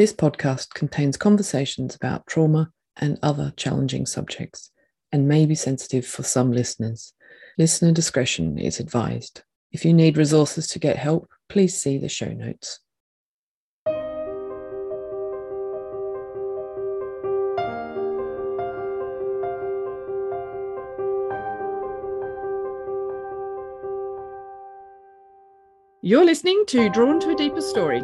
This podcast contains conversations about trauma and other challenging subjects and may be sensitive for some listeners. Listener discretion is advised. If you need resources to get help, please see the show notes. You're listening to Drawn to a Deeper Story.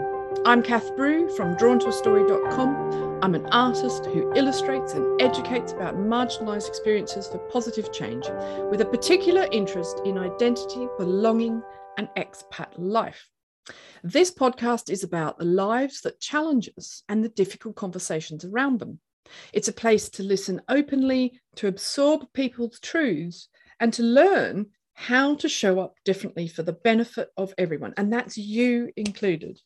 I'm Kath Brew from drawntoastory.com. I'm an artist who illustrates and educates about marginalised experiences for positive change, with a particular interest in identity, belonging, and expat life. This podcast is about the lives that challenge us and the difficult conversations around them. It's a place to listen openly, to absorb people's truths, and to learn how to show up differently for the benefit of everyone. And that's you included.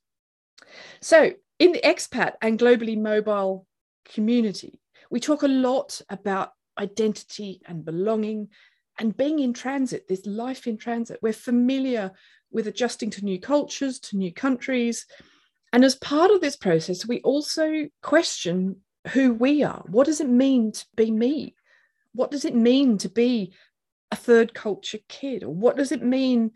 So, in the expat and globally mobile community, we talk a lot about identity and belonging and being in transit, this life in transit. We're familiar with adjusting to new cultures, to new countries. And as part of this process, we also question who we are. What does it mean to be me? What does it mean to be a third culture kid? Or what does it mean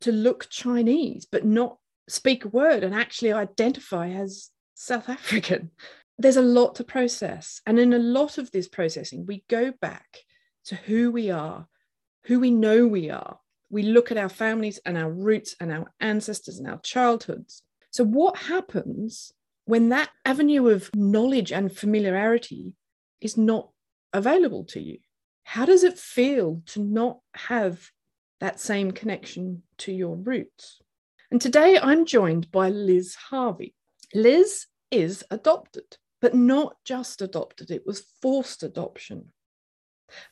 to look Chinese but not speak a word and actually identify as South African. There's a lot to process. And in a lot of this processing, we go back to who we are, who we know we are. We look at our families and our roots and our ancestors and our childhoods. So, what happens when that avenue of knowledge and familiarity is not available to you? How does it feel to not have that same connection to your roots? And today I'm joined by Liz Harvey. Liz is adopted, but not just adopted, it was forced adoption.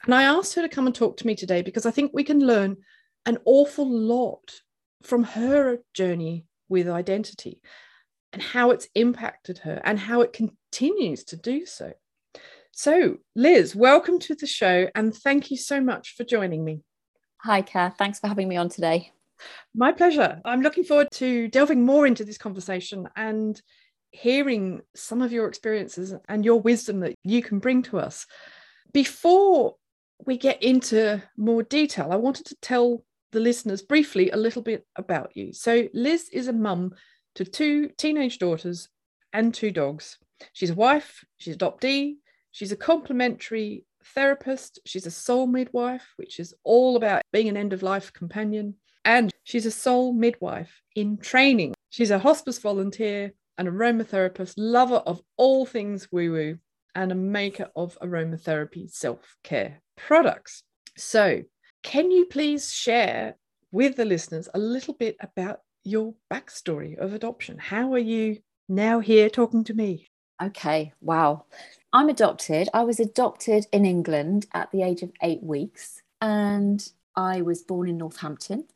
And I asked her to come and talk to me today because I think we can learn an awful lot from her journey with identity and how it's impacted her and how it continues to do so. So, Liz, welcome to the show and thank you so much for joining me. Hi, Kath. Thanks for having me on today. My pleasure. I'm looking forward to delving more into this conversation and hearing some of your experiences and your wisdom that you can bring to us. Before we get into more detail, I wanted to tell the listeners briefly a little bit about you. So, Liz is a mum to two teenage daughters and two dogs. She's a wife, she's adoptee, she's a complementary therapist, she's a soul midwife, which is all about being an end of life companion. And she's a soul midwife in training. She's a hospice volunteer, an aromatherapist, lover of all things woo woo, and a maker of aromatherapy self care products. So, can you please share with the listeners a little bit about your backstory of adoption? How are you now here talking to me? Okay, wow. I'm adopted. I was adopted in England at the age of eight weeks, and I was born in Northampton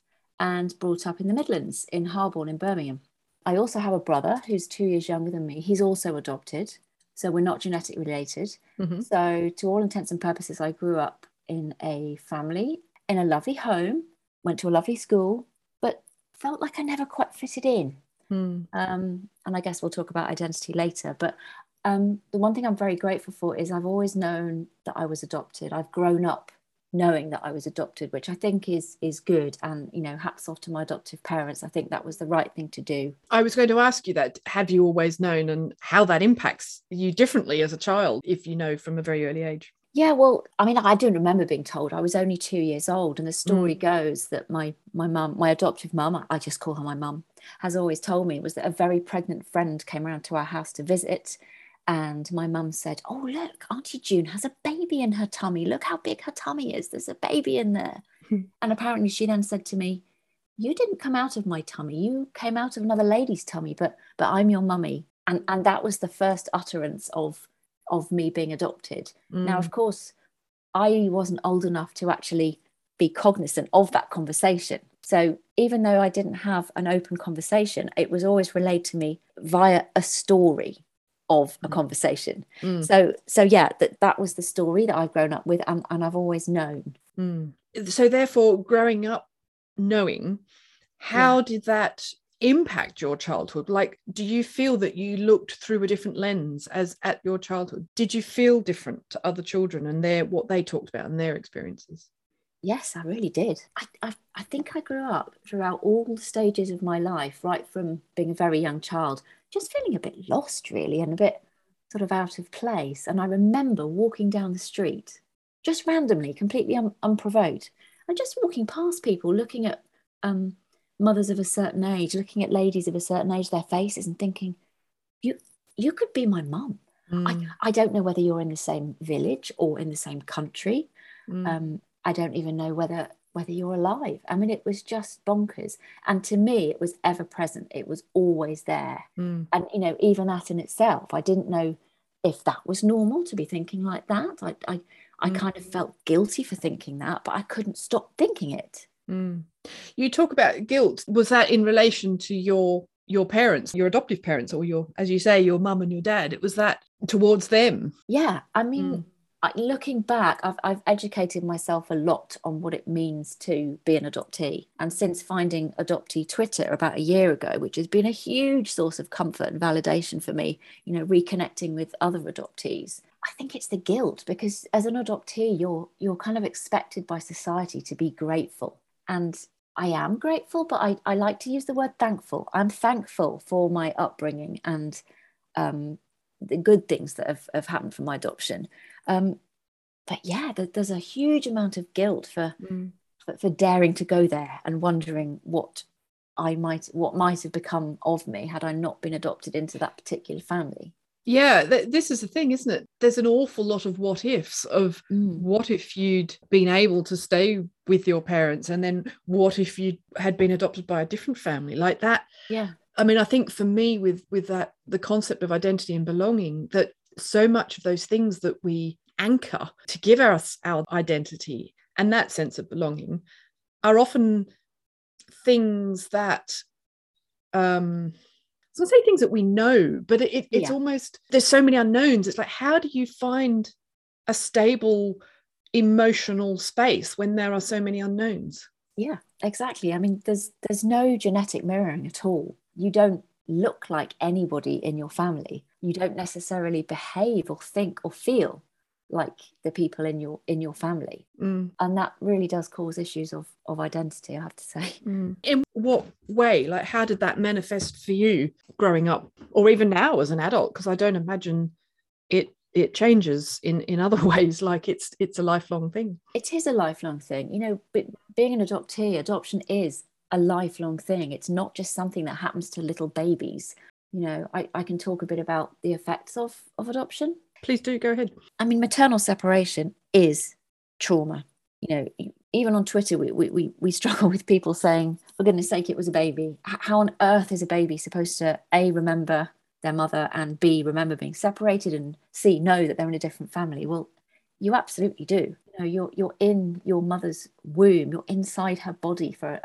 and brought up in the Midlands in Harborne in Birmingham. I also have a brother who's two years younger than me. He's also adopted, so we're not genetically related. Mm-hmm. So, to all intents and purposes, I grew up in a family, in a lovely home, went to a lovely school, but felt like I never quite fitted in. Mm. Um, and I guess we'll talk about identity later. But um, the one thing I'm very grateful for is I've always known that I was adopted. I've grown up knowing that I was adopted, which I think is is good. And you know, hats off to my adoptive parents. I think that was the right thing to do. I was going to ask you that. Have you always known, and how that impacts you differently as a child, if you know from a very early age? Yeah, well, I mean, I don't remember being told. I was only two years old, and the story mm. goes that my my mum, my adoptive mum, I just call her my mum, has always told me was that a very pregnant friend came around to our house to visit and my mum said, Oh, look, Auntie June has a baby in her tummy. Look how big her tummy is. There's a baby in there. and apparently, she then said to me, You didn't come out of my tummy. You came out of another lady's tummy, but but I'm your mummy. And and that was the first utterance of of me being adopted. Mm. Now, of course, I wasn't old enough to actually be cognizant of that conversation. So even though I didn't have an open conversation, it was always relayed to me via a story of a mm. conversation. Mm. So so yeah, that that was the story that I've grown up with and, and I've always known. Mm. So therefore growing up knowing, how yeah. did that impact your childhood like do you feel that you looked through a different lens as at your childhood did you feel different to other children and their what they talked about and their experiences yes i really did I, I, I think i grew up throughout all the stages of my life right from being a very young child just feeling a bit lost really and a bit sort of out of place and i remember walking down the street just randomly completely un- unprovoked and just walking past people looking at um, mothers of a certain age, looking at ladies of a certain age, their faces, and thinking, "You, you could be my mum." Mm. I, I don't know whether you're in the same village or in the same country. Mm. Um, I don't even know whether whether you're alive. I mean, it was just bonkers. And to me, it was ever present. It was always there. Mm. And you know, even that in itself, I didn't know if that was normal to be thinking like that. I I, I mm. kind of felt guilty for thinking that, but I couldn't stop thinking it. Mm. You talk about guilt. Was that in relation to your your parents, your adoptive parents, or your, as you say, your mum and your dad? It was that towards them. Yeah, I mean, mm. Looking back, I've I've educated myself a lot on what it means to be an adoptee, and since finding adoptee Twitter about a year ago, which has been a huge source of comfort and validation for me, you know, reconnecting with other adoptees. I think it's the guilt because as an adoptee, you're you're kind of expected by society to be grateful and I am grateful, but I, I like to use the word thankful. I'm thankful for my upbringing and um, the good things that have, have happened from my adoption. Um, but yeah, there's a huge amount of guilt for, mm. for, for daring to go there and wondering what I might what might have become of me had I not been adopted into that particular family yeah th- this is the thing isn't it there's an awful lot of what ifs of mm. what if you'd been able to stay with your parents and then what if you had been adopted by a different family like that yeah i mean i think for me with with that the concept of identity and belonging that so much of those things that we anchor to give us our identity and that sense of belonging are often things that um so I say things that we know, but it, it's yeah. almost there's so many unknowns. It's like how do you find a stable emotional space when there are so many unknowns? Yeah, exactly. I mean, there's there's no genetic mirroring at all. You don't look like anybody in your family. You don't necessarily behave or think or feel like the people in your in your family. Mm. and that really does cause issues of of identity i have to say. Mm. in what way? Like how did that manifest for you growing up or even now as an adult? Because i don't imagine it it changes in in other ways. Like it's it's a lifelong thing. It is a lifelong thing. You know but being an adoptee adoption is a lifelong thing. It's not just something that happens to little babies you know i, I can talk a bit about the effects of of adoption Please do go ahead. I mean, maternal separation is trauma. You know, even on Twitter, we, we, we struggle with people saying, for goodness sake, it was a baby. How on earth is a baby supposed to A, remember their mother and B, remember being separated and C, know that they're in a different family? Well, you absolutely do. You know, you're, you're in your mother's womb, you're inside her body for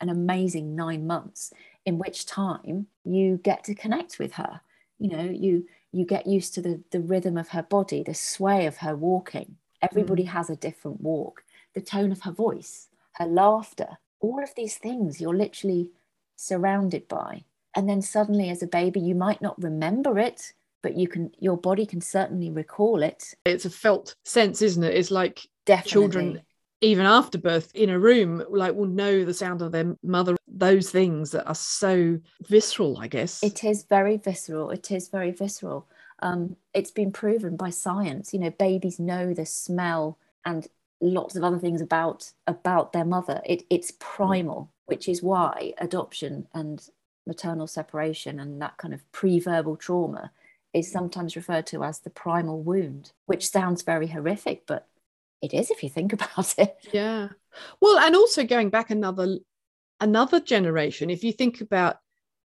an amazing nine months, in which time you get to connect with her. You know, you you get used to the, the rhythm of her body, the sway of her walking. Everybody mm. has a different walk, the tone of her voice, her laughter, all of these things you're literally surrounded by. And then suddenly, as a baby, you might not remember it, but you can, your body can certainly recall it. It's a felt sense, isn't it? It's like Definitely. children even after birth in a room like will know the sound of their mother those things that are so visceral i guess. It is very visceral. It is very visceral. Um, it's been proven by science. You know babies know the smell and lots of other things about about their mother. It, it's primal which is why adoption and maternal separation and that kind of pre-verbal trauma is sometimes referred to as the primal wound which sounds very horrific but it is if you think about it yeah well and also going back another another generation if you think about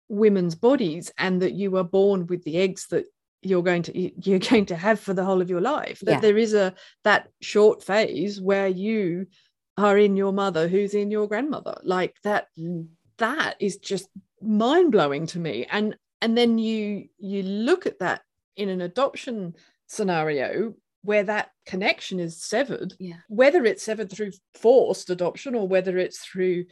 women's bodies and that you were born with the eggs that you're going to you're going to have for the whole of your life that yeah. there is a that short phase where you are in your mother who's in your grandmother like that mm. that is just mind blowing to me and and then you you look at that in an adoption scenario where that connection is severed yeah. whether it's severed through forced adoption or whether it's through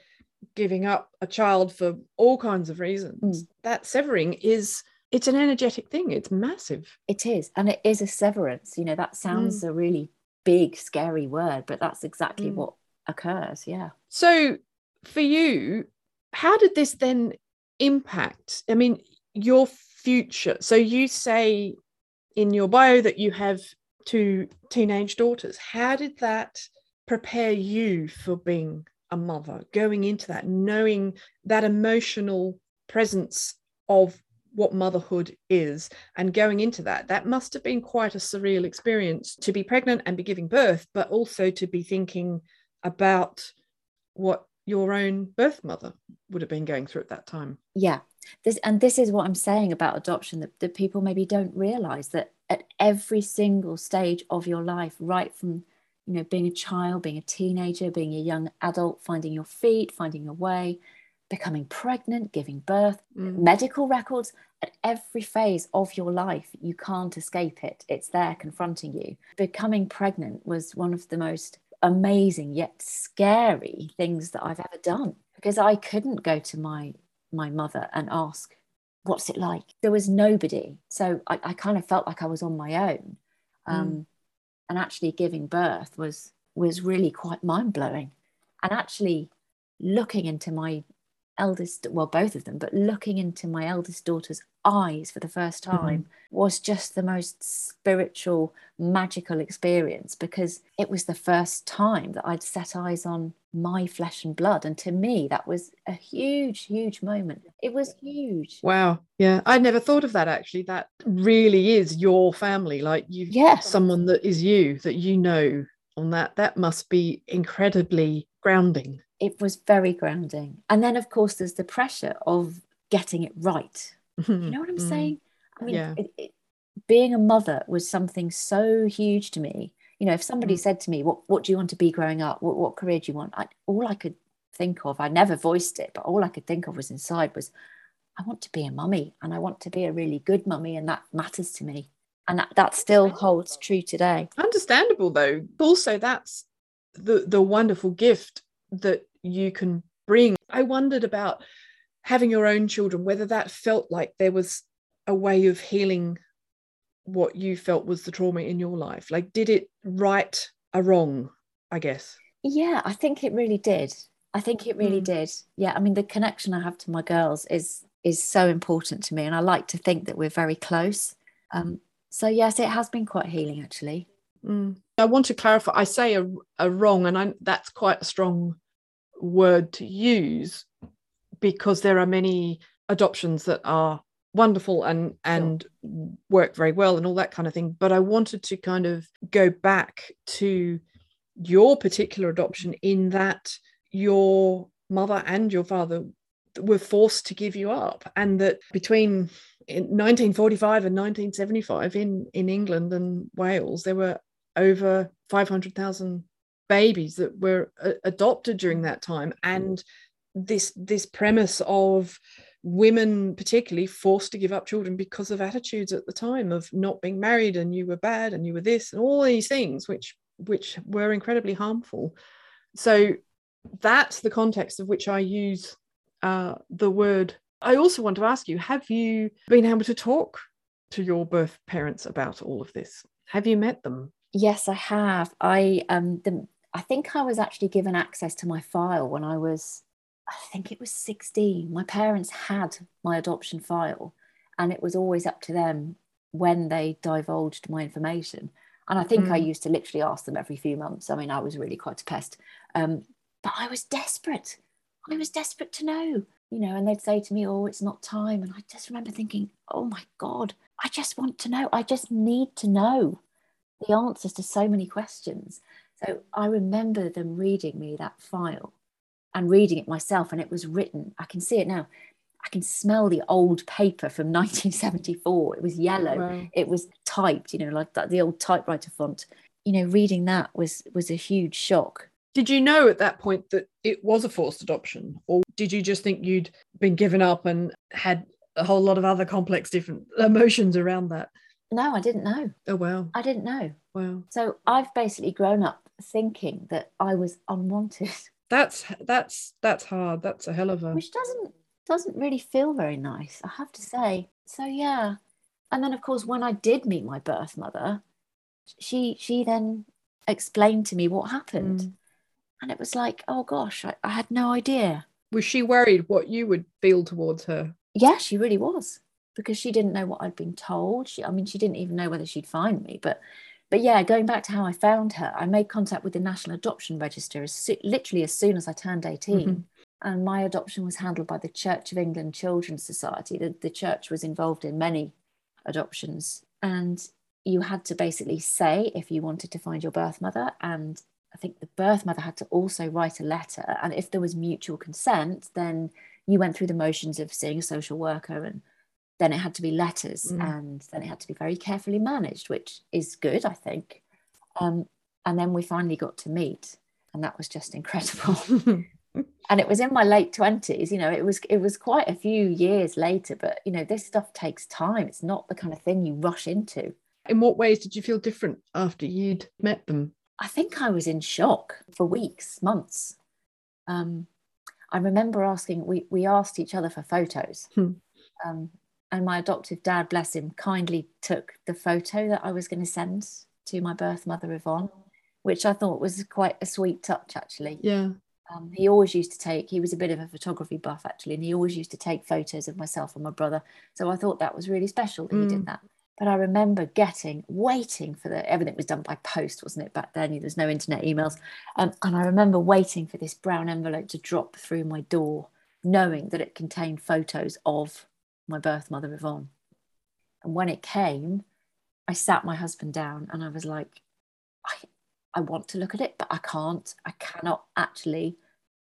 giving up a child for all kinds of reasons, Mm. that severing is it's an energetic thing. It's massive. It is, and it is a severance. You know, that sounds a really big, scary word, but that's exactly Mm. what occurs. Yeah. So for you, how did this then impact? I mean, your future. So you say in your bio that you have two teenage daughters. How did that prepare you for being a mother, going into that, knowing that emotional presence of what motherhood is and going into that that must have been quite a surreal experience to be pregnant and be giving birth but also to be thinking about what your own birth mother would have been going through at that time Yeah. This and this is what I'm saying about adoption that, that people maybe don't realize that at every single stage of your life, right from you know being a child, being a teenager, being a young adult, finding your feet, finding your way, becoming pregnant, giving birth, Mm. medical records at every phase of your life you can't escape it it's there confronting you becoming pregnant was one of the most amazing yet scary things that i've ever done because i couldn't go to my my mother and ask what's it like? There was nobody. So i, I kind of felt like i was on my own. Um, and actually giving birth was was really quite mind-blowing. And actually looking into my eldest well both of them but looking into my eldest daughter's eyes for the first mm-hmm. time was just the most spiritual magical experience because it was the first time that I'd set eyes on my flesh and blood. And to me that was a huge huge moment. It was huge. Wow. Yeah. I never thought of that actually. That really is your family. Like you Yeah. someone that is you that you know on that. That must be incredibly grounding it was very grounding. And then of course there's the pressure of getting it right. You know what i'm Mm. saying? I mean Yeah. it, it, being a mother was something so huge to me. You know if somebody Mm. said to me what what do you want to be growing up? What, what career do you want? I, all i could think of i never voiced it but all i could think of was inside was i want to be a mummy and i want to be a really good mummy and that matters to me. And that, that still holds true today. Understandable though. Also that's the the wonderful gift that you can bring. I wondered about having your own children whether that felt like there was a way of healing what you felt was the trauma in your life. Like did it right a wrong i guess? Yeah i think it really did. I think it really Mm. did. Yeah i mean the connection i have to my girls is is so important to me and i like to think that we're very close. Um so yes it has been quite healing actually Mm. I want to clarify. I say a, a wrong, and I, that's quite a strong word to use because there are many adoptions that are wonderful and and work very well and all that kind of thing. But I wanted to kind of go back to your particular adoption in that your mother and your father were forced to give you up, and that between in 1945 and 1975 in in England and Wales there were over 500,000 babies that were uh, adopted during that time. And this this premise of women particularly forced to give up children because of attitudes at the time of not being married and you were bad and you were this and all these things which which were incredibly harmful. So that's the context of which I use uh, the word. I also want to ask you have you been able to talk to your birth parents about all of this? Have you met them Yes, I have. I um the I think I was actually given access to my file when I was I think it was 16. My parents had my adoption file and it was always up to them when they divulged my information. And I think I Mm. used to literally ask them every few months. I mean, I was really quite a pest. Um, but I was desperate. I was desperate to know, you know, and they'd say to me, Oh, it's not time. And I just remember thinking, Oh my God, I just want to know. I just need to know the answers to so many questions. So I remember them reading me that file and reading it myself, and it was written. I can see it now. I can smell the old paper from 1974. It was yellow. Wow. It was typed, you know, like that, the old typewriter font. You know, reading that was was a huge shock. Did you know at that point that it was a forced adoption, or did you just think you'd been given up and had a whole lot of other complex different emotions around that? No, I didn't know. Oh wow, I didn't know. wow. So I've basically grown up thinking that I was unwanted. That's that's that's hard. That's a hell of a which doesn't doesn't really feel very nice, I have to say. So yeah. And then of course when I did meet my birth mother, she she then explained to me what happened. Mm. And it was like, oh gosh, I, I had no idea. Was she worried what you would feel towards her? Yeah, she really was because she didn't know what I'd been told. She, I mean, she didn't even know whether she'd find me. But, but yeah, going back to how I found her, I made contact with the National Adoption Register as literally as soon as I turned 18. Mm-hmm. And my adoption was handled by the Church of England Children's Society. The, the church was involved in many adoptions. And you had to basically say if you wanted to find your birth mother and I think the birth mother had to also write a letter. And if there was mutual consent, then you went through the motions of seeing a social worker and then it had to be letters mm. and then it had to be very carefully managed, which is good, I think. Um, and then we finally got to meet, and that was just incredible. and it was in my late 20s you know it was it was quite a few years later but you know this stuff takes time it's not the kind of thing you rush into in what ways did you feel different after you'd met them I think I was in shock for weeks, months. Um, I remember asking, we, we asked each other for photos. Hmm. Um, and my adoptive dad, bless him, kindly took the photo that I was going to send to my birth mother, Yvonne, which I thought was quite a sweet touch, actually. Yeah. Um, he always used to take, he was a bit of a photography buff, actually, and he always used to take photos of myself and my brother. So I thought that was really special that he did hmm. that. But I remember getting, waiting for the, everything was done by post, wasn't it? Back then, there's no internet emails. Um, and I remember waiting for this brown envelope to drop through my door, knowing that it contained photos of my birth mother, Yvonne. And when it came, I sat my husband down and I was like, I, I want to look at it, but I can't. I cannot actually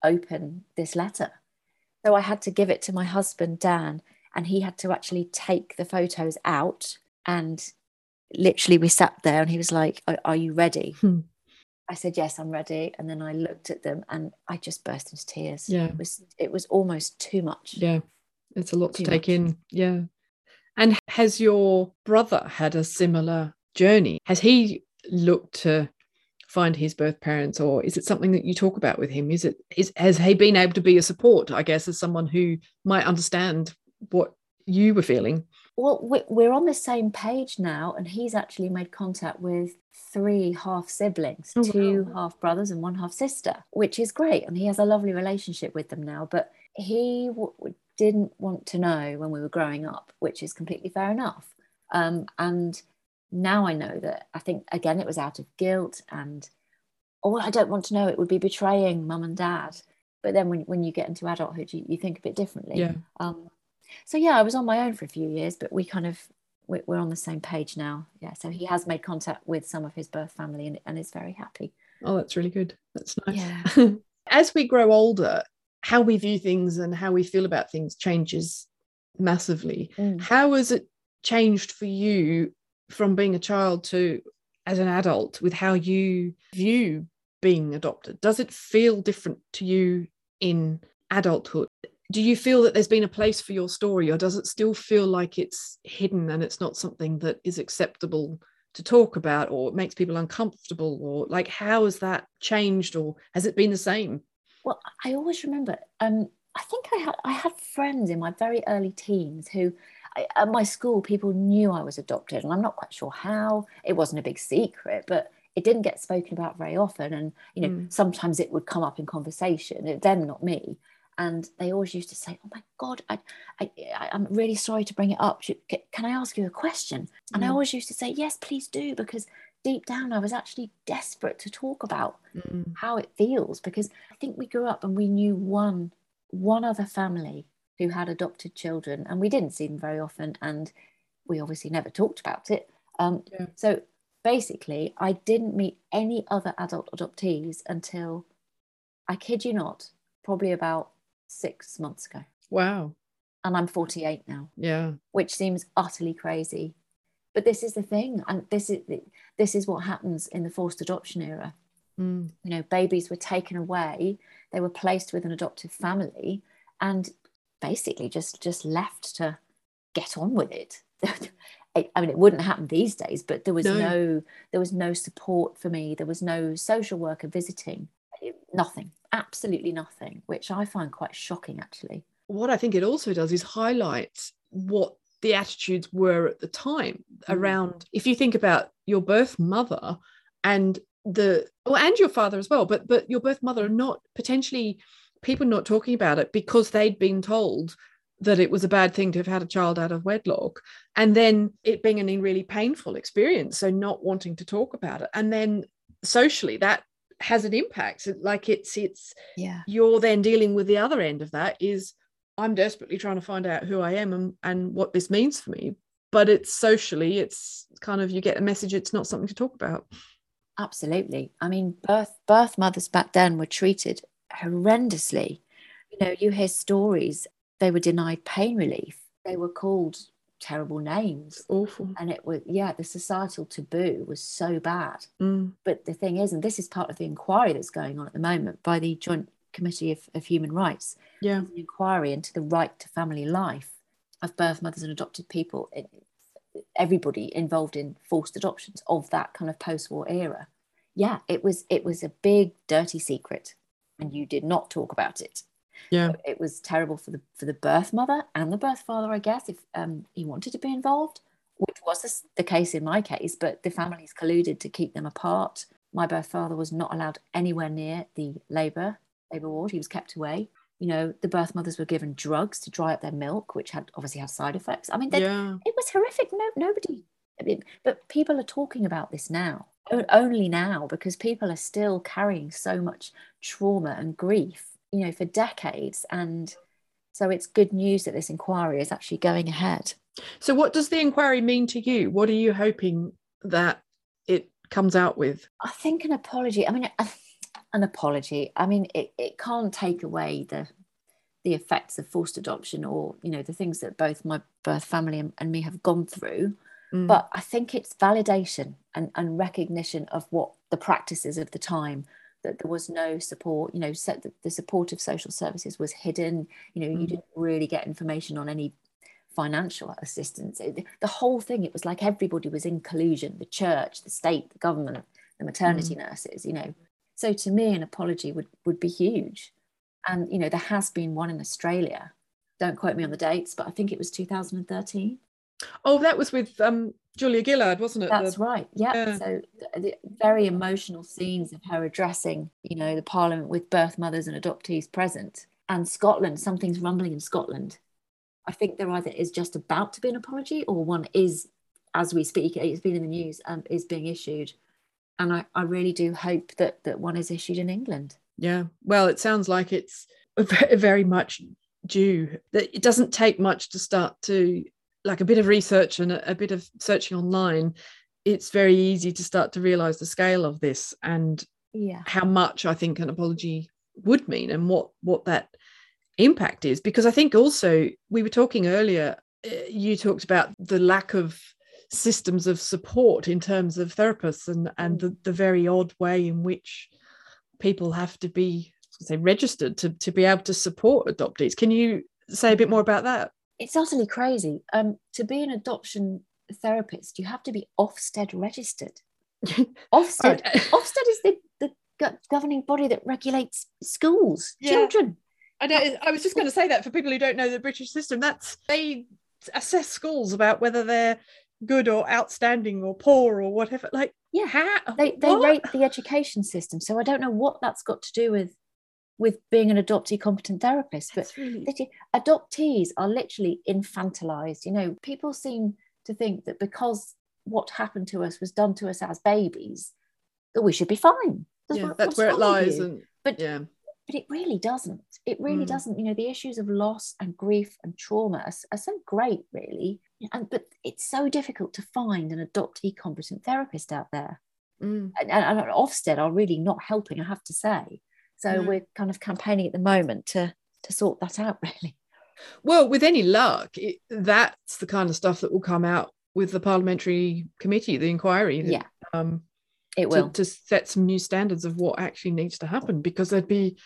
open this letter. So I had to give it to my husband, Dan, and he had to actually take the photos out and literally, we sat there and he was like, Are, are you ready? Hmm. I said, Yes, I'm ready. And then I looked at them and I just burst into tears. Yeah. It was it was almost too much. Yeah. It's a lot to take much. in. Yeah. And has your brother had a similar journey? Has he looked to find his birth parents or is it something that you talk about with him is it is has he been able to be a support i guess as someone who might understand what you were feeling well, we're on the same page now, and he's actually made contact with three half siblings, oh, two wow. half brothers and one half sister, which is great. And he has a lovely relationship with them now. But he w- didn't want to know when we were growing up, which is completely fair enough. Um, and now I know that I think, again, it was out of guilt and, oh, I don't want to know, it would be betraying mum and dad. But then when, when you get into adulthood, you, you think a bit differently. Yeah. Um, so yeah, I was on my own for a few years, but we kind of we're on the same page now. Yeah, so he has made contact with some of his birth family and, and is very happy. Oh, that's really good. That's nice. Yeah. As we grow older, how we view things and how we feel about things changes massively. Mm. How has it changed for you from being a child to as an adult with how you view being adopted? Does it feel different to you in adulthood? do you feel that there's been a place for your story or does it still feel like it's hidden and it's not something that is acceptable to talk about or it makes people uncomfortable or like how has that changed or has it been the same well i always remember um i think i had i had friends in my very early teens who I, at my school people knew i was adopted and i'm not quite sure how it wasn't a big secret but it didn't get spoken about very often and you know mm. sometimes it would come up in conversation them not me and they always used to say, "Oh my God, I, I, I'm really sorry to bring it up. Can I ask you a question?" And mm. I always used to say, "Yes, please do," because deep down I was actually desperate to talk about mm. how it feels because I think we grew up and we knew one one other family who had adopted children, and we didn't see them very often, and we obviously never talked about it. Um, yeah. So basically, I didn't meet any other adult adoptees until I kid you not, probably about six months ago. Wow. And I'm 48 now. Yeah. Which seems utterly crazy. But this is the thing. And this is this is what happens in the forced adoption era. Mm. You know, babies were taken away, they were placed with an adoptive family and basically just just left to get on with it. I mean, it wouldn't happen these days, but there was no. no. there was no support for me. There was no social worker visiting Nothing, absolutely nothing, which I find quite shocking actually. What I think it also does is highlight what the attitudes were at the time mm. around if you think about your birth mother and the well and your father as well but but your birth mother are not potentially people not talking about it because they'd been told that it was a bad thing to have had a child out of wedlock and then it being an really painful experience so not wanting to talk about it. And then socially that has an impact. Like it's it's yeah. you're then dealing with the other end of that is i'm desperately trying to find out who i am and, and what this means for me but it's socially it's kind of you get a message it's not something to talk about absolutely i mean birth birth mothers back then were treated horrendously you know you hear stories they were denied pain relief. They were called terrible names. It's awful. And it was, yeah, the societal taboo was so bad. Mm. But the thing is, and this is part of the inquiry that's going on at the moment by the Joint Committee of, of Human Rights, yeah. an inquiry into the right to family life of birth mothers and adopted people, everybody involved in forced adoptions of that kind of post-war era. Yeah, it was it was a big dirty secret, and you did not talk about it yeah it was terrible for the for the birth mother and the birth father i guess if um, he wanted to be involved which was the case in my case but the families colluded to keep them apart my birth father was not allowed anywhere near the labor labor ward he was kept away you know the birth mothers were given drugs to dry up their milk which had obviously had side effects i mean yeah. it was horrific no nobody I mean, but people are talking about this now only now because people are still carrying so much trauma and grief you know, for decades. And so it's good news that this inquiry is actually going ahead. So, what does the inquiry mean to you? What are you hoping that it comes out with? I think an apology. I mean, an apology. I mean, it, it can't take away the the effects of forced adoption or you know the things that both my birth family and, and me have gone through mm. but i think it's validation and, and recognition of what the practices of the time that there was no support you know set the support of social services was hidden you know mm. you didn't really get information on any financial assistance it, the whole thing it was like everybody was in collusion the church the state the government the maternity mm. nurses you know so to me an apology would would be huge and you know there has been one in australia don't quote me on the dates but i think it was 2013 oh that was with um Julia Gillard, wasn't it? That's the, right. Yep. Yeah. So the, the, very emotional scenes of her addressing, you know, the Parliament with birth mothers and adoptees present, and Scotland. Something's rumbling in Scotland. I think there either is just about to be an apology, or one is, as we speak, it's been in the news, um, is being issued, and I, I really do hope that that one is issued in England. Yeah. Well, it sounds like it's very much due. That it doesn't take much to start to like a bit of research and a, a bit of searching online, it's very easy to start to realize the scale of this and yeah. how much I think an apology would mean and what what that impact is. Because I think also we were talking earlier, uh, you talked about the lack of systems of support in terms of therapists and and the, the very odd way in which people have to be say registered to, to be able to support adoptees. Can you say a bit more about that? it's utterly crazy. Um, to be an adoption therapist, you have to be Ofsted registered. Ofsted, Ofsted is the, the governing body that regulates schools, yeah. children. I know. I was just going to say that for people who don't know the British system, that's they assess schools about whether they're good or outstanding or poor or whatever. Like, yeah, how, they they rate the education system. So I don't know what that's got to do with with being an adoptee competent therapist. But really... adoptees are literally infantilized. You know, people seem to think that because what happened to us was done to us as babies, that we should be fine. That's, yeah, what, that's where it lies. And but yeah. But it really doesn't. It really mm. doesn't. You know, the issues of loss and grief and trauma are, are so great, really. And but it's so difficult to find an adoptee competent therapist out there. Mm. And, and, and Ofsted are really not helping, I have to say. So mm. we're kind of campaigning at the moment to to sort that out, really. Well, with any luck, it, that's the kind of stuff that will come out with the parliamentary committee, the inquiry. Yeah, um, it will to, to set some new standards of what actually needs to happen because there'd be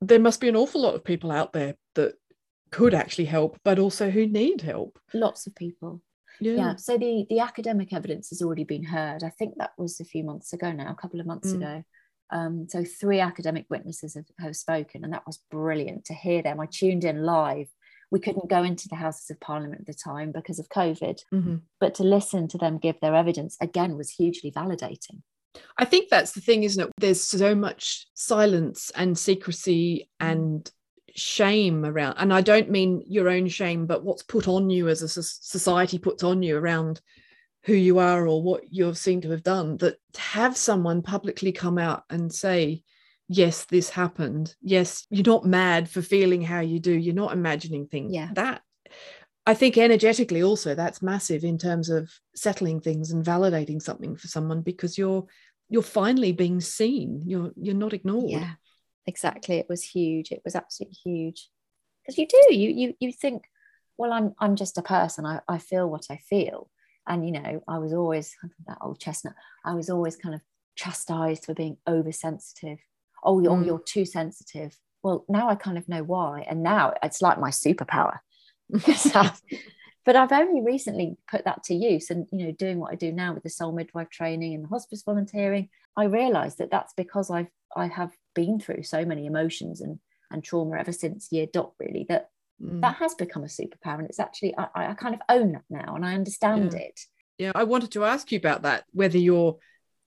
there must be an awful lot of people out there that could actually help, but also who need help. Lots of people. Yeah. yeah. So the the academic evidence has already been heard. I think that was a few months ago now, a couple of months mm. ago Um, so three academic witnesses have, have spoken, and that was brilliant to hear them. I tuned in live. We couldn't go into the Houses of Parliament at the time because of COVID, Mm-hmm. but to listen to them give their evidence again was hugely validating. I think that's the thing, isn't it? There's so much silence and secrecy and shame around. And I don't mean your own shame, but what's put on you as a society puts on you around who you are or what you're seen to have done. That to have someone publicly come out and say, yes, this happened. Yes, you're not mad for feeling how you do. You're not imagining things. Yeah. That I think energetically also that's massive in terms of settling things and validating something for someone because you're you're finally being seen. You're you're not ignored. Yeah, exactly. It was huge. It was absolutely huge. Because you do, you you you think, well, I'm I'm just a person. I, I feel what I feel. And you know, I was always that old chestnut, I was always kind of chastised for being oversensitive. Oh, you're, Mm. you're too sensitive. Well, now I kind of know why. And now it's like my superpower. But I've only recently put that to use and you know doing what I do now with the soul midwife training and the hospice volunteering I realized that that's because I've I have been through so many emotions and and trauma ever since year dot really that Mm. that has become a superpower and it's actually I, I kind of own that now and I understand Yeah. it yeah, I wanted to ask you about that, whether your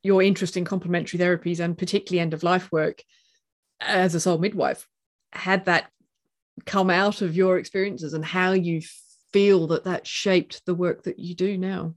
your interest in complementary therapies and particularly end of life work as a soul midwife had that come out of your experiences and how you feel that that shaped the work that you do now.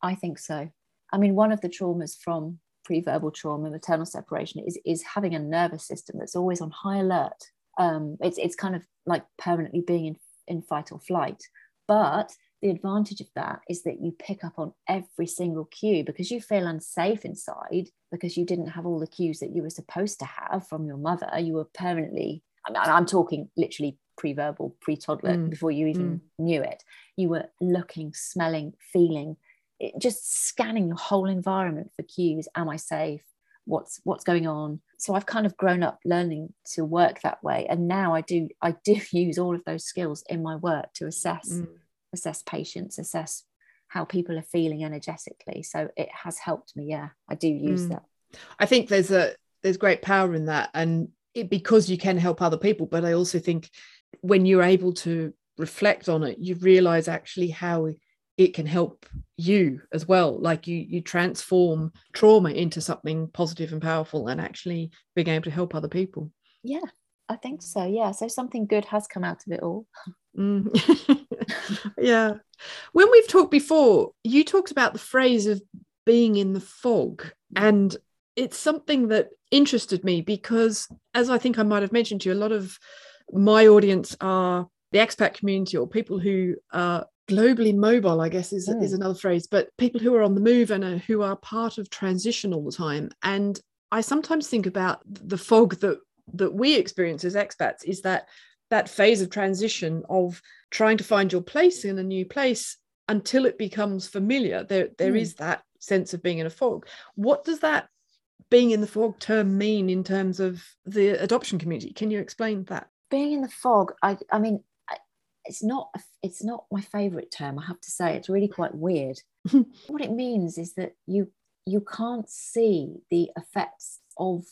I think so I mean one of the traumas from pre-verbal trauma maternal separation is is having a nervous system that's always on high alert. Um it's it's kind of like permanently being in in fight or flight. But the advantage of that is that you pick up on every single cue because you feel unsafe inside because you didn't have all the cues that you were supposed to have from your mother. You were permanently I mean, I'm talking literally pre-verbal pre-toddler Mm, before you even knew it. You were looking smelling feeling it, just scanning your whole environment for cues am i safe what's what's going on so i've kind of grown up learning to work that way and now i do i do use all of those skills in my work to assess Mm. assess patients assess how people are feeling energetically so it has helped me yeah i do use Mm. that I think there's a there's great power in that, and it, because you can help other people. But I also think when you're able to reflect on it, you realize actually how it can help you as well. Like you you transform trauma into something positive and powerful, and actually being able to help other people. yeah i think so yeah so something good has come out of it all Mm. yeah. When we've talked before, you talked about the phrase of being in the fog. And it's something that interested me because, as I think I might have mentioned to you, a lot of my audience are the expat community or people who are globally mobile, I guess is, Mm. is another phrase, but people who are on the move and are, who are part of transition all the time. And I sometimes think about the fog that that we experience as expats is that that phase of transition of trying to find your place in a new place until it becomes familiar there there Mm. is that sense of being in a fog what does that being in the fog term mean in terms of the adoption community can you explain that being in the fog i i mean it's not it's not my favorite term i have to say it's really quite weird what it means is that you you can't see the effects of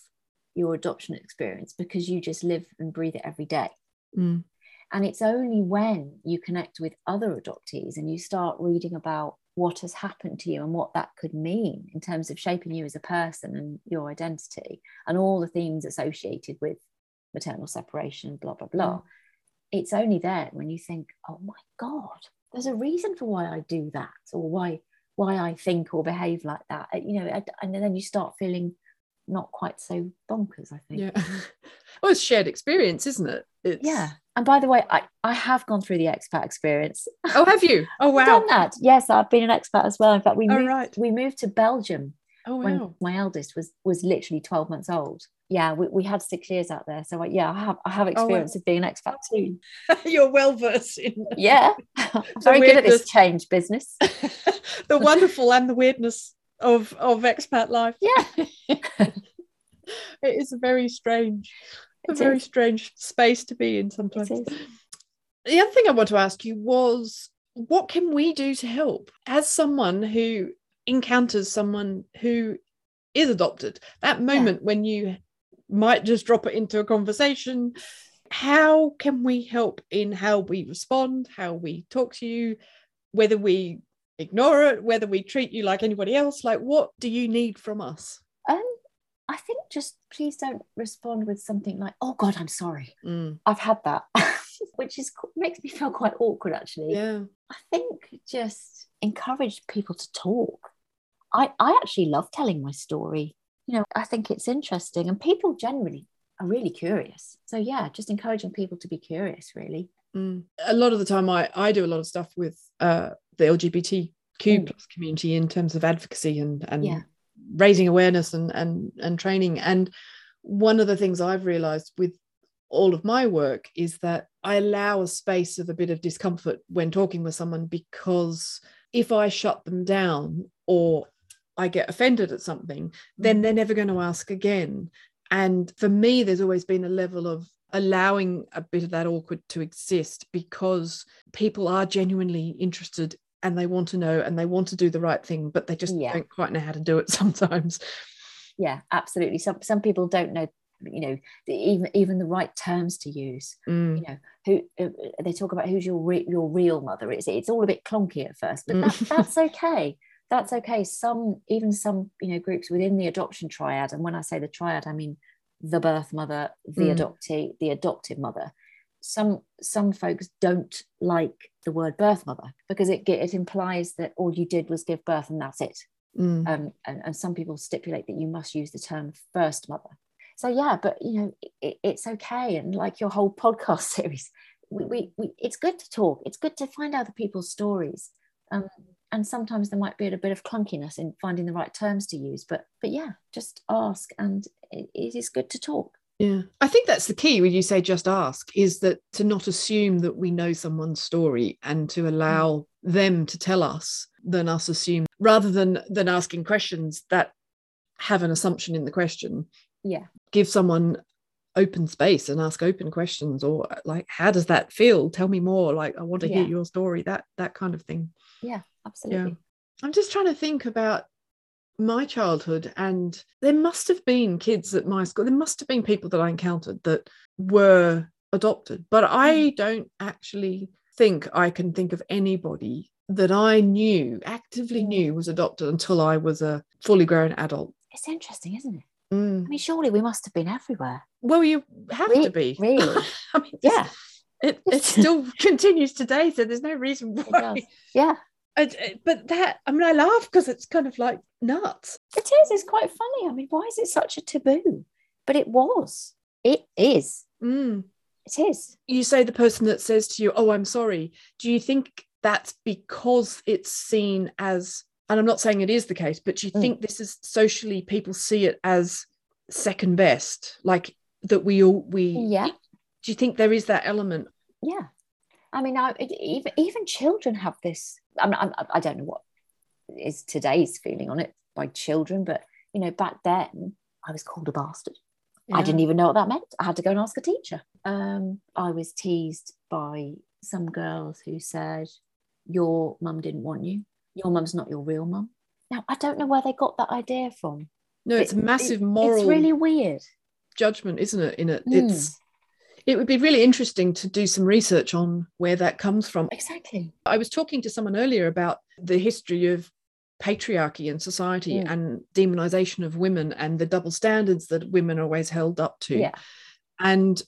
your adoption experience because you just live and breathe it every day Mm. and it's only when you connect with other adoptees and you start reading about what has happened to you and what that could mean in terms of shaping you as a person and your identity and all the themes associated with maternal separation, blah, blah, blah. It's only then when you think, oh my God, there's a reason for why I do that or why why I think or behave like that. Uh, You know, and- then you start feeling not quite so bonkers, I think. yeah well it's shared experience isn't it it's Yeah. And by the way, I, I have gone through the expat experience. oh have you oh wow I've done that. Yes, I've been an expat as well. In fact, we Oh, moved, right. we moved to Belgium oh when wow my eldest was was literally 12 months old. Yeah, we, we had six years out there. So I, yeah, I have I have oh, wow. experience of being an expat too. you're well versed in Yeah. I'm very good at this change business. the wonderful and the weirdness of of expat life Yeah. it is a very strange a It very is. strange space to be in sometimes the other thing i want to ask you was what can we do to help as someone who encounters someone who is adopted. That moment yeah. when you might just drop it into a conversation how can we help in how we respond how we talk to you whether we ignore it whether we treat you like anybody else? Like what do you need from us? Um i think just please don't respond with something like oh god i'm sorry. Mm. i've had that which is makes me feel quite awkward actually. Yeah. I think just encourage people to talk i i actually love telling my story you know i think it's interesting and people generally are really curious so yeah just encouraging people to be curious really mm. a lot of the time i i do a lot of stuff with uh the lgbtq mm. plus community in terms of advocacy and and yeah. raising awareness and and and training and one of the things i've realized with all of my work is that I allow a space of a bit of discomfort when talking with someone because if I shut them down or I get offended at something, then mm. they're never going to ask again. And for me, there's always been a level of allowing a bit of that awkward to exist because people are genuinely interested and they want to know and they want to do the right thing, but they just yeah. don't quite know how to do it sometimes. Yeah, absolutely. Some some people don't know you know the, even even the right terms to use mm. you know who uh, they talk about who's your re- your real mother it's it's all a bit clunky at first but that, mm. that's okay that's okay. Some even some you know groups within the adoption triad and when i say the triad i mean the birth mother the mm. adoptee the adoptive mother. Some some folks don't like the word birth mother because it it implies that all you did was give birth and that's it. Mm. um, and, and some people stipulate that you must use the term first mother. So yeah but you know it, it's okay. And like your whole podcast series we, we, we, it's good to talk. It's good to find other people's stories. Um, and sometimes there might be a bit of clunkiness in finding the right terms to use but but yeah just ask and it, it is good to talk. Yeah. I think that's the key when you say just ask is that to not assume that we know someone's story and to allow mm. them to tell us than us assume rather than than asking questions that have an assumption in the question. Yeah. Give someone open space and ask open questions or like how does that feel? Tell me more like i want to yeah. hear your story that that kind of thing. Yeah absolutely yeah. i'm just trying to think about my childhood and there must have been kids at my school there must have been people that i encountered that were adopted but i mm. don't actually think i can think of anybody that i knew actively mm. knew was adopted until i was a fully grown adult it's interesting isn't it Mm. I mean, surely we must have been everywhere. Well, you have Re- to be. Really? I mean, yeah. It, it still continues today, so there's no reason why. Yeah. I, but that, I mean, I laugh because it's kind of like nuts. It is. It's quite funny. I mean, why is it such a taboo? But it was. It is. Mm. It is. You say the person that says to you, Oh, I'm sorry. Do you think that's because it's seen as and I'm not saying it is the case, but do you mm. think this is socially people see it as second best, like that we all we yeah. Do you think there is that element? Yeah, I mean, I, even even children have this. I'm, I'm, I don't know what is today's feeling on it by children, but you know, back then I was called a bastard. Yeah. I didn't even know what that meant. I had to go and ask a teacher. Um, I was teased by some girls who said, "Your mum didn't want you." your mum's not your real mum. Now, I don't know where they got that idea from. No, it's a massive moral. It's really weird judgment, isn't it? In it, mm. it's. It would be really interesting to do some research on where that comes from. Exactly. I was talking to someone earlier about the history of patriarchy in society mm. and demonization of women and the double standards that women are always held up to. Yeah. And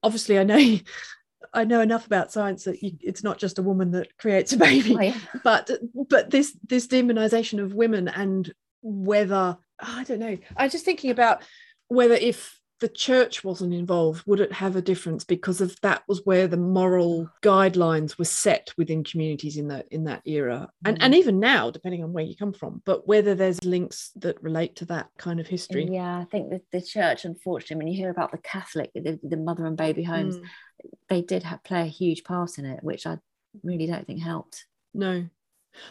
obviously, I know I know enough about science that you, it's not just a woman that creates a baby, oh, yeah. but but this this demonization of women and whether I don't know. I'm just thinking about whether if the church wasn't involved, would it have a difference? Because of that was where the moral guidelines were set within communities in that in that era, and mm. and even now, depending on where you come from. But whether there's links that relate to that kind of history. Yeah, I think that the church, unfortunately, when you hear about the Catholic, the, the mother and baby homes, mm. they did have, play a huge part in it, which I really don't think helped. No.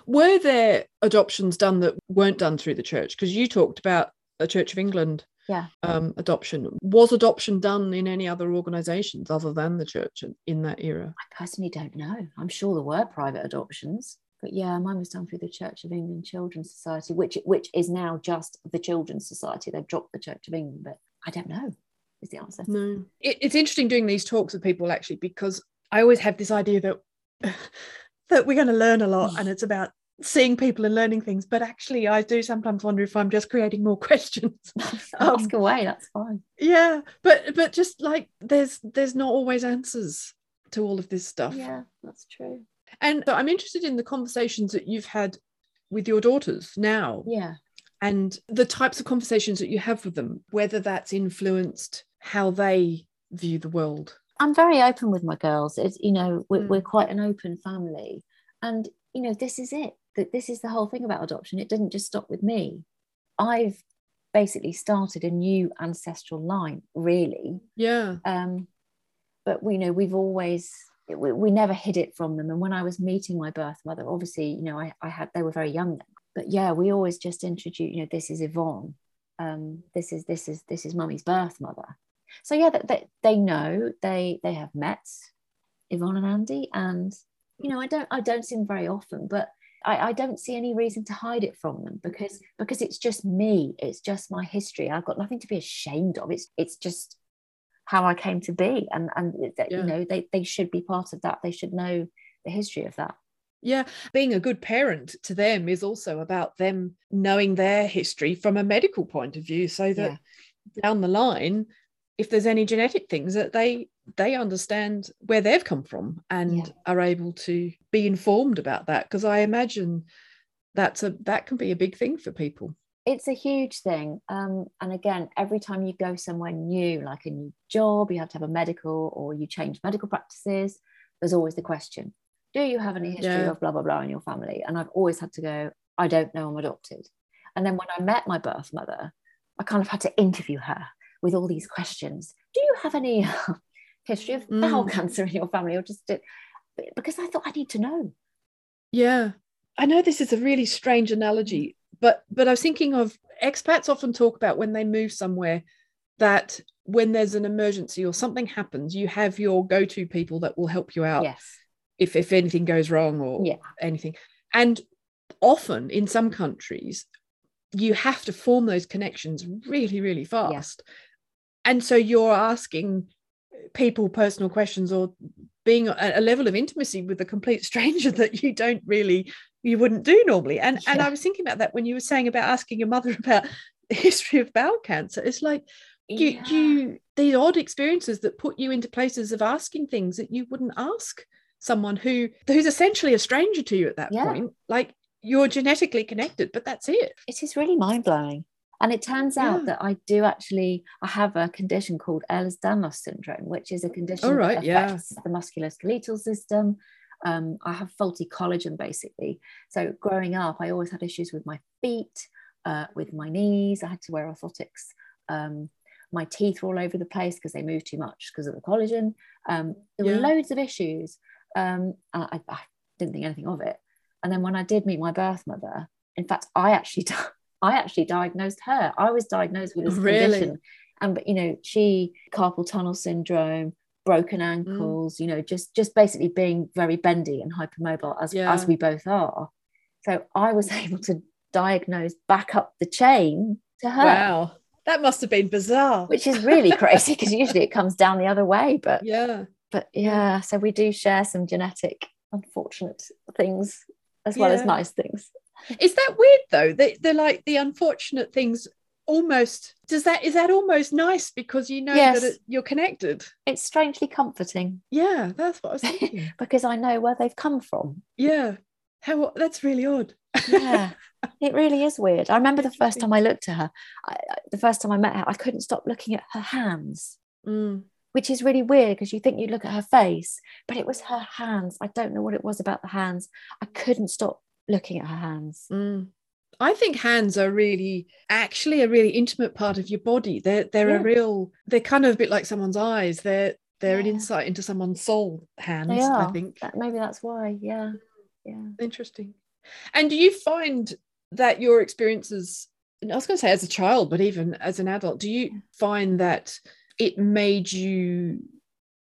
Were there adoptions done that weren't done through the church? Because you talked about the Church of England yeah um, adoption was adoption done in any other organizations other than the church in that era i personally don't know i'm sure there were private adoptions but yeah, mine was done through the Church of England Children's Society, which which is now just the Children's Society. They've dropped the Church of England, but I don't know. Is the answer? No, it, it's interesting doing these talks with people actually because I always have this idea that that we're going to learn a lot, and it's about seeing people and learning things. But actually, I do sometimes wonder if I'm just creating more questions. Ask um, away. That's fine. Yeah, but but just like there's there's not always answers to all of this stuff. Yeah, that's true. And so I'm interested in the conversations that you've had with your daughters now. Yeah. And the types of conversations that you have with them, whether that's influenced how they view the world. I'm very open with my girls. It's, you know, we're, mm. we're quite an open family. And, you know, this is it. That this is the whole thing about adoption. It didn't just stop with me. I've basically started a new ancestral line, really. Yeah. Um, but we you know we've always we, we never hid it from them. And when I was meeting my birth mother, obviously, you know, I, I had they were very young then. But yeah, we always just introduce, you know, this is Yvonne. Um, this is this is this is mummy's birth mother. So yeah, that they, they know they they have met Yvonne and Andy, and you know, I don't I don't see them very often, but I, I don't see any reason to hide it from them because because it's just me. It's just my history. I've got nothing to be ashamed of. It's it's just how I came to be, and and yeah. you know they they should be part of that. They should know the history of that. Yeah, being a good parent to them is also about them knowing their history from a medical point of view, so that yeah. down the line, if there's any genetic things that they they understand where they've come from and yeah. are able to be informed about that. Because I imagine that's a that can be a big thing for people it's a huge thing. Um, and again, every time you go somewhere new, like a new job, you have to have a medical or you change medical practices, there's always the question Do you have any history yeah. of blah, blah, blah in your family? And I've always had to go, I don't know, I'm adopted. And then when I met my birth mother, I kind of had to interview her with all these questions. Do you have any um, history of mm. bowel cancer in your family? Or just uh, because I thought I need to know. Yeah. I know this is a really strange analogy, mm. but but I was thinking of expats often talk about when they move somewhere that when there's an emergency or something happens, you have your go-to people that will help you out. Yes. If if anything goes wrong or yeah. anything. And often in some countries, you have to form those connections really, really fast. Yeah. And so you're asking people personal questions or being a, a, level of intimacy with a complete stranger that you don't really you wouldn't do normally and yeah. and i was thinking about that when you were saying about asking your mother about the history of bowel cancer it's like you yeah. you the odd experiences that put you into places of asking things that you wouldn't ask someone who who's essentially a stranger to you at that yeah. point like you're genetically connected but that's it it is really mind-blowing and it turns out that I do actually I have a condition called Ehlers-Danlos syndrome, which is a condition right, that affects yeah. the musculoskeletal system. Um, I have faulty collagen basically. So growing up, I always had issues with my feet, uh, with my knees. I had to wear orthotics. Um, my teeth were all over the place because they moved too much because of the collagen. Um, there yeah. were loads of issues. Um, I, I, didn't think anything of it. And then when I did meet my birth mother, in fact, I actually I actually diagnosed her. I was diagnosed with this really? condition. And but you know, she carpal tunnel syndrome, broken mm. ankles, mm. you know, just just basically being very bendy and hypermobile as yeah. as we both are. So I was able to diagnose back up the chain to her. Wow. That must have been bizarre. Which is really crazy because usually it comes down the other way. But yeah. But yeah, so we do share some genetic unfortunate things as well yeah. as nice things. Is that weird though? That they're like the unfortunate things almost does that is that almost nice because you know yes. that it, you're connected? It's strangely comforting. Yeah that's what i was thinking. Because i know where they've come from. Yeah. How that's really odd. Yeah. It really is weird. I remember the first time i looked at her I, the first time i met her i couldn't stop looking at her hands. Mm. which is really weird because you think you look at her face but it was her hands. I don't know what it was about the hands. I couldn't stop looking at her hands. Mm. I think hands are really actually a really intimate part of your body. They're they're yeah. a real they're kind of a bit like someone's eyes. They're they're yeah. an insight into someone's soul hands, I think. That, maybe that's why. Yeah. Yeah. Interesting. And do you find that your experiences I was going to say as a child, but even as an adult, do you find that it made you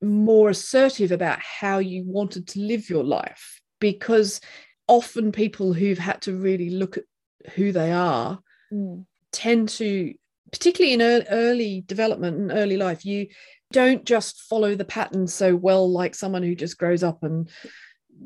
more assertive about how you wanted to live your life? Because often people who've had to really look at who they are Mm. tend to particularly in ear- early development and early life you don't just follow the pattern so well like someone who just grows up and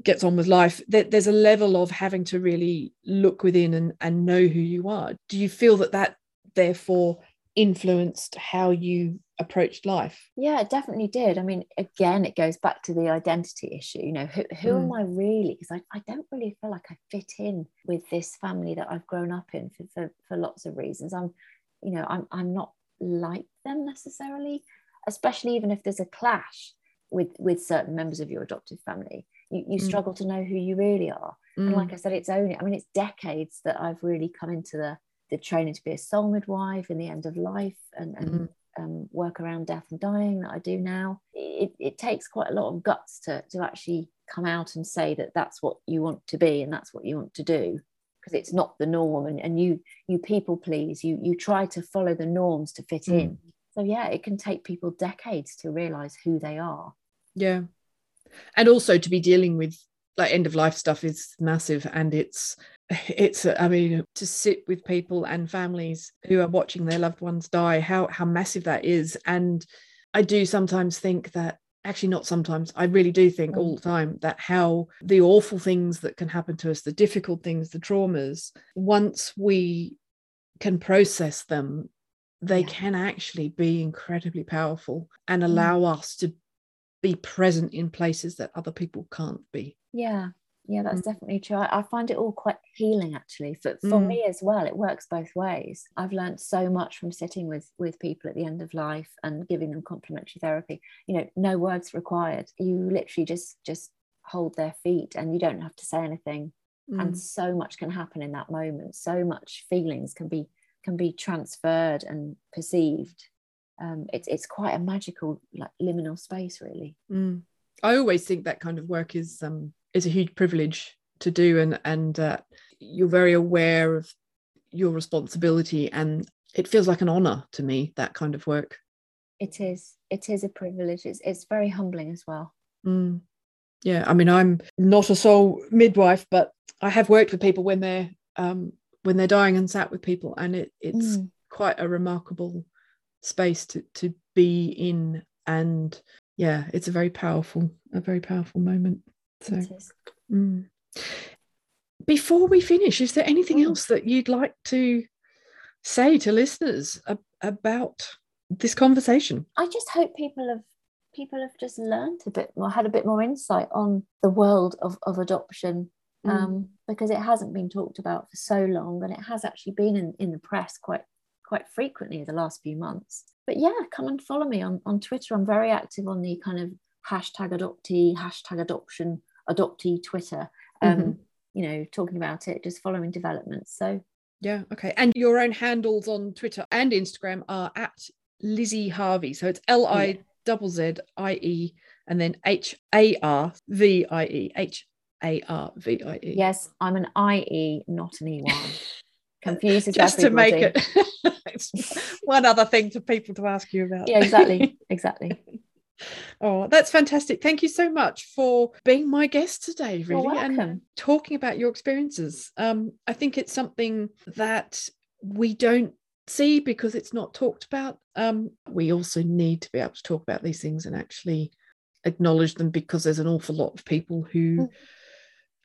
gets on with life There- there's a level of having to really look within and, and know who you are do you feel that that therefore influenced how you approached life Yeah, it definitely did. I mean, again, it goes back to the identity issue. You know, who, who am Mm. I really? Because I, I don't really feel like I fit in with this family that I've grown up in for, for, for lots of reasons. I'm, you know, I'm, I'm not like them necessarily, especially even if there's a clash with, with certain members of your adoptive family. You, you Mm. struggle to know who you really are. And Mm, like I said, it's only, I mean, it's decades that I've really come into the, the training to be a soul midwife in the end of life and, and Mhm. Um, work around death and dying that I do now. It, it takes quite a lot of guts to, to actually come out and say that that's what you want to be and that's what you want to do because it's not the norm and, and you you people please you you try to follow the norms to fit Mm. in so yeah it can take people decades to realize who they are yeah and also to be dealing with like end of life stuff is massive and it's it's i mean to sit with people and families who are watching their loved ones die how how massive that is and i do sometimes think that actually not sometimes i really do think Mm. all the time that how the awful things that can happen to us the difficult things the traumas once we can process them they Yeah. can actually be incredibly powerful and allow us to be present in places that other people can't be. yeah yeah that's Mm. definitely true. I, I find it all quite healing actually for, for Mm. me as well. It works both ways. I've learned so much from sitting with with people at the end of life and giving them complementary therapy. You know no words required. You literally just just hold their feet and you don't have to say anything. And Mm. so much can happen in that moment. So much feelings can be can be transferred and perceived. Um, it's it's quite a magical like liminal space really. Mm. I always think that kind of work is um is a huge privilege to do and and uh, you're very aware of your responsibility and it feels like an honor to me that kind of work. it is it is a privilege it's, it's very humbling as well Mm. Yeah, I mean, I'm not a soul midwife, but I have worked with people when they're um, when they're dying and sat with people, and it, it's Mm. quite a remarkable space to to be in, and yeah, it's a very powerful, a very powerful moment. So, mm. before we finish, is there anything Mm. else that you'd like to say to listeners ab- about this conversation? i just hope people have people have just learned a bit more had a bit more insight on the world of, of adoption Mm. um, because it hasn't been talked about for so long and it has actually been in, in the press quite quite frequently the last few months but yeah come and follow me on, on twitter i'm very active on the kind of hashtag adoptee hashtag adoption adoptee twitter um, Mhm. you know talking about it just following developments so Yeah, okay. And your own handles on Twitter and Instagram are at Lizzie Harvie. So it's L I double Z I E and then H A R V I E. H A R V I E. yes i'm an ie not an ey confuses Just to make it one other thing for people to ask you about. yeah exactly exactly oh, that's fantastic. Thank you so much for being my guest today, really, and talking about your experiences. Um, I think it's something that we don't see because it's not talked about. Um, we also need to be able to talk about these things and actually acknowledge them because there's an awful lot of people who, Mm.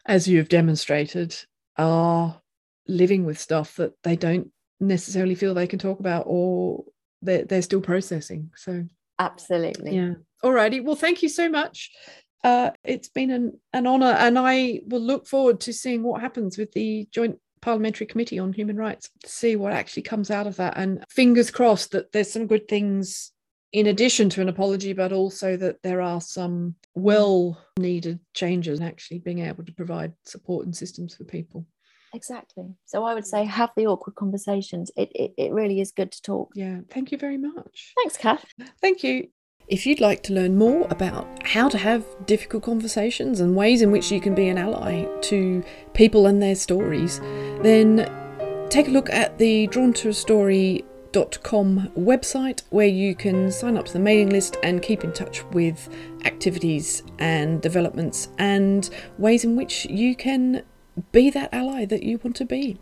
as you have demonstrated, are living with stuff that they don't necessarily feel they can talk about or they're, they're still processing. So absolutely yeah. Alrighty. Well, thank you so much. Uh, it's been an, an honour, and I will look forward to seeing what happens with the Joint Parliamentary Committee on Human Rights to see what actually comes out of that. And fingers crossed that there's some good things in addition to an apology, but also that there are some well needed changes and actually being able to provide support and systems for people. exactly so i would say have the awkward conversations it, it, it really is good to talk Yeah. Thank you very much. thanks kath Thank you. If you'd like to learn more about how to have difficult conversations and ways in which you can be an ally to people and their stories, then take a look at the Drawn to a Story.com website where you can sign up to the mailing list and keep in touch with activities and developments and ways in which you can be that ally that you want to be.